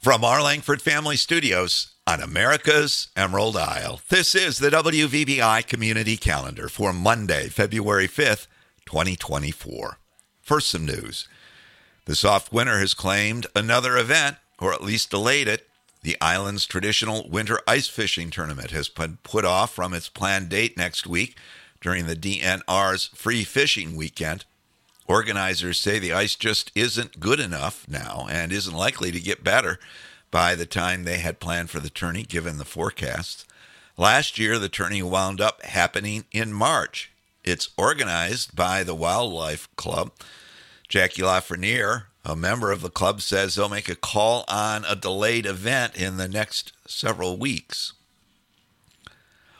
From our Langford Family Studios on America's Emerald Isle, this is the WVBI Community Calendar for Monday, February 5th, 2024. First, some news. The soft winter has claimed another event, or at least delayed it. The island's traditional winter ice fishing tournament has been put off from its planned date next week during the DNR's free fishing weekend. Organizers say the ice just isn't good enough now and isn't likely to get better by the time they had planned for the tourney, given the forecasts. Last year, the tourney wound up happening in March. It's organized by the Wildlife Club. Jackie Lafreniere, a member of the club, says they'll make a call on a delayed event in the next several weeks.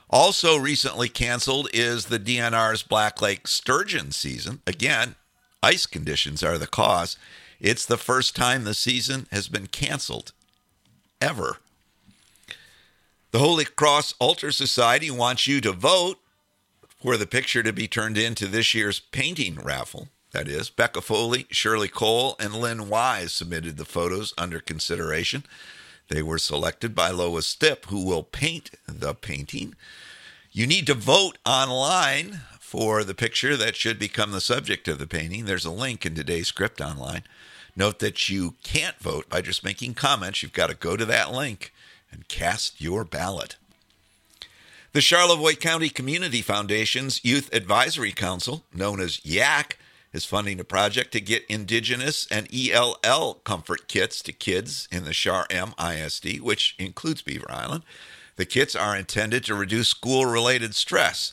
Also, recently canceled is the DNR's Black Lake Sturgeon season. Again, Ice conditions are the cause. It's the first time the season has been canceled ever. The Holy Cross Altar Society wants you to vote for the picture to be turned into this year's painting raffle. That is, Becca Foley, Shirley Cole, and Lynn Wise submitted the photos under consideration. They were selected by Lois Stipp, who will paint the painting. You need to vote online for the picture that should become the subject of the painting. There's a link in today's script online. Note that you can't vote by just making comments. You've got to go to that link and cast your ballot. The Charlevoix County Community Foundation's Youth Advisory Council, known as YAC, is funding a project to get Indigenous and ELL comfort kits to kids in the Char-Em ISD, which includes Beaver Island. The kits are intended to reduce school related stress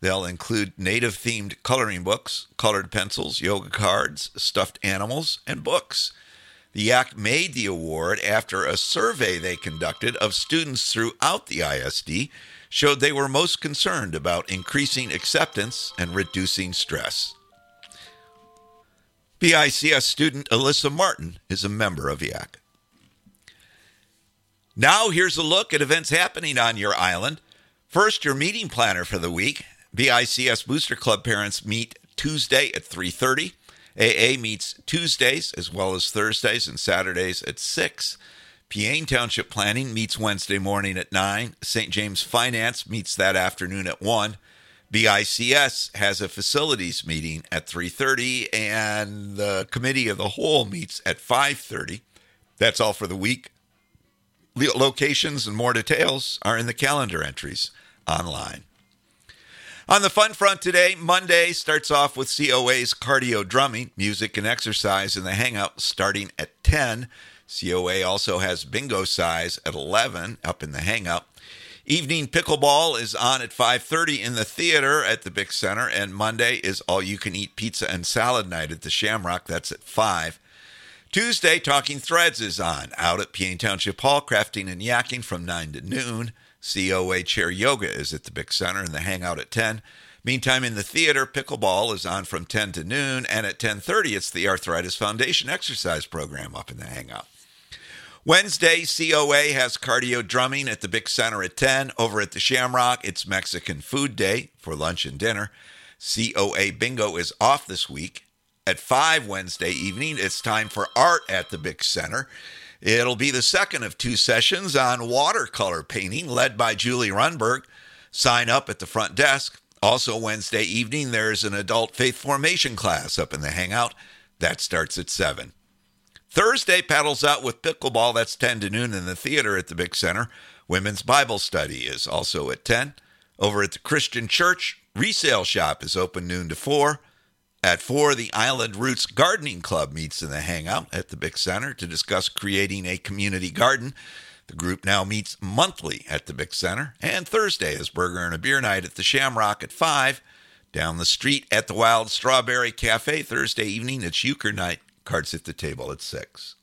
They'll include native themed coloring books, colored pencils, yoga cards, stuffed animals, and books. The YAC made the award after a survey they conducted of students throughout the ISD showed they were most concerned about increasing acceptance and reducing stress. BICS student Alyssa Martin is a member of YAC. Now, here's a look at events happening on your island. First, your meeting planner for the week BICS Booster Club parents meet Tuesday at 3:30. AA meets Tuesdays as well as Thursdays and Saturdays at 6. Peaine Township Planning meets Wednesday morning at 9. St. James Finance meets that afternoon at 1. BICS has a facilities meeting at 3:30 and the committee of the whole meets at 5:30. That's all for the week. Locations and more details are in the calendar entries online. On the fun front today, Monday starts off with COA's cardio drumming, music and exercise in the hangout starting at 10. COA also has bingo size at 11 up in the hangout. Evening pickleball is on at 5:30 in the theater at the Big Center and Monday is all you can eat pizza and salad night at the Shamrock that's at 5. Tuesday Talking Threads is on out at Peaine Township Hall crafting and yakking from 9 to noon. COA Chair Yoga is at the Big Center and the Hangout at 10. Meantime, in the theater, pickleball is on from 10 to noon, and at 10:30, it's the Arthritis Foundation exercise program up in the Hangout. Wednesday, COA has cardio drumming at the Big Center at 10. Over at the Shamrock, it's Mexican Food Day for lunch and dinner. COA Bingo is off this week. At 5 Wednesday evening, it's time for art at the Big Center. It'll be the second of two sessions on watercolor painting led by Julie Runberg. Sign up at the front desk. Also, Wednesday evening, there's an adult faith formation class up in the Hangout. That starts at 7. Thursday, paddles out with pickleball. That's 10 to noon in the theater at the Big Center. Women's Bible study is also at 10. Over at the Christian Church, resale shop is open noon to 4. At 4, the Island Roots Gardening Club meets in the Hangout at the Big Center to discuss creating a community garden. The group now meets monthly at the Big Center, and Thursday is burger and a beer night at the Shamrock at 5. Down the street at the Wild Strawberry Cafe Thursday evening, it's euchre night. Cards at the table at 6.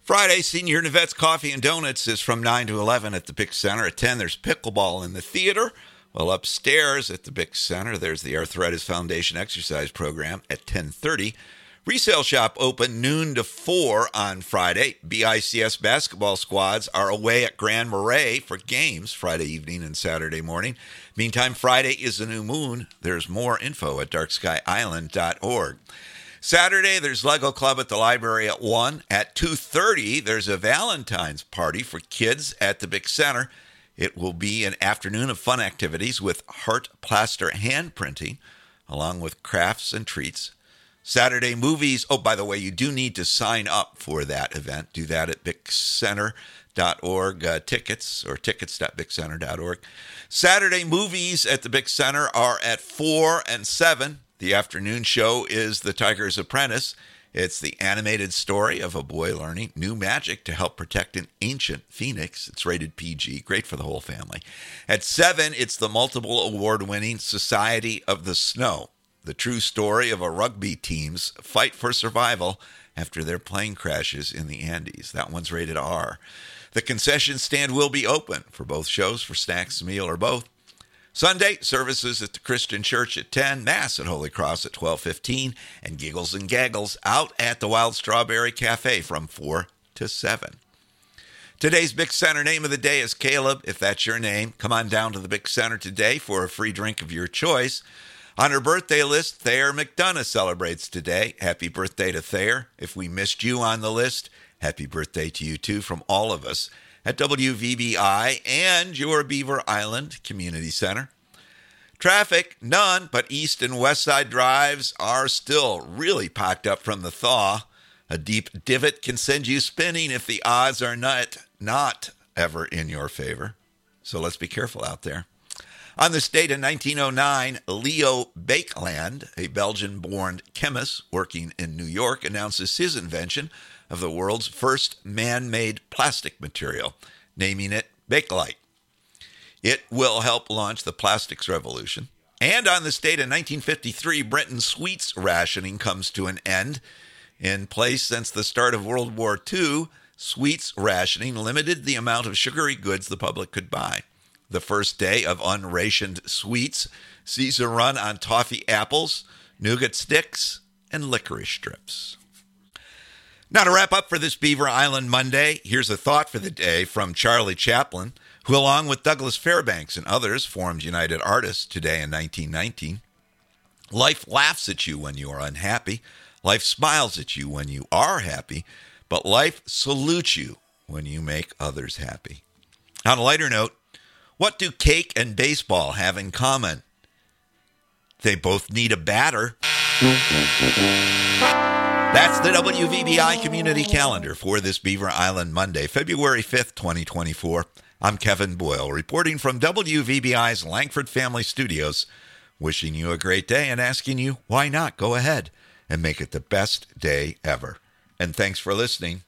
Friday, Senior Nevette's Coffee and Donuts is from 9 to 11 at the Big Center. At 10, there's pickleball in the theater. Well, upstairs at the Big Center, there's the Arthritis Foundation exercise program at 10:30. Resale shop open noon to 4 on Friday. BICS basketball squads are away at Grand Marais for games Friday evening and Saturday morning. Meantime, Friday is a new moon. There's more info at darkskyisland.org. Saturday, there's Lego Club at the library at 1. At 2.30, there's a Valentine's party for kids at the Bick Center. It will be an afternoon of fun activities with heart plaster hand printing, along with crafts and treats. Saturday movies. Oh, by the way, you do need to sign up for that event. Do that at bickcenter.org. Uh, tickets or tickets.bickcenter.org. Saturday movies at the Bick Center are at 4 and 7. The afternoon show is The Tiger's Apprentice. It's the animated story of a boy learning new magic to help protect an ancient phoenix. It's rated PG, great for the whole family. At 7, it's the multiple award winning Society of the Snow, the true story of a rugby team's fight for survival after their plane crashes in the Andes. That one's rated R. The concession stand will be open for both shows for snacks, meal, or both. Sunday services at the Christian Church at 10, Mass at Holy Cross at 12:15, and Giggles and Gaggles out at the Wild Strawberry Cafe from 4 to 7. Today's Big Center name of the day is Caleb. If that's your name, come on down to the Big Center today for a free drink of your choice. On her birthday list, Thayer McDonough celebrates today. Happy birthday to Thayer. If we missed you on the list, happy birthday to you too from all of us at WVBI and your Beaver Island Community Center. Traffic, none, but east and west side drives are still really packed up from the thaw. A deep divot can send you spinning if the odds are not, not ever in your favor. So let's be careful out there. On this date in 1909, Leo Baekeland, a Belgian born chemist working in New York, announces his invention of the world's first man made plastic material, naming it Bakelite. It will help launch the plastics revolution. And on this date in 1953, Britain's sweets rationing comes to an end. In place since the start of World War II, sweets rationing limited the amount of sugary goods the public could buy. The first day of unrationed sweets sees a run on toffee apples, nougat sticks, and licorice strips. Now, to wrap up for this Beaver Island Monday, here's a thought for the day from Charlie Chaplin, who, along with Douglas Fairbanks and others, formed United Artists today in 1919. Life laughs at you when you are unhappy. Life smiles at you when you are happy. But life salutes you when you make others happy. On a lighter note, what do cake and baseball have in common? They both need a batter. That's the WVBI community calendar for this Beaver Island Monday, February 5th, 2024. I'm Kevin Boyle, reporting from WVBI's Langford Family Studios, wishing you a great day and asking you why not go ahead and make it the best day ever. And thanks for listening.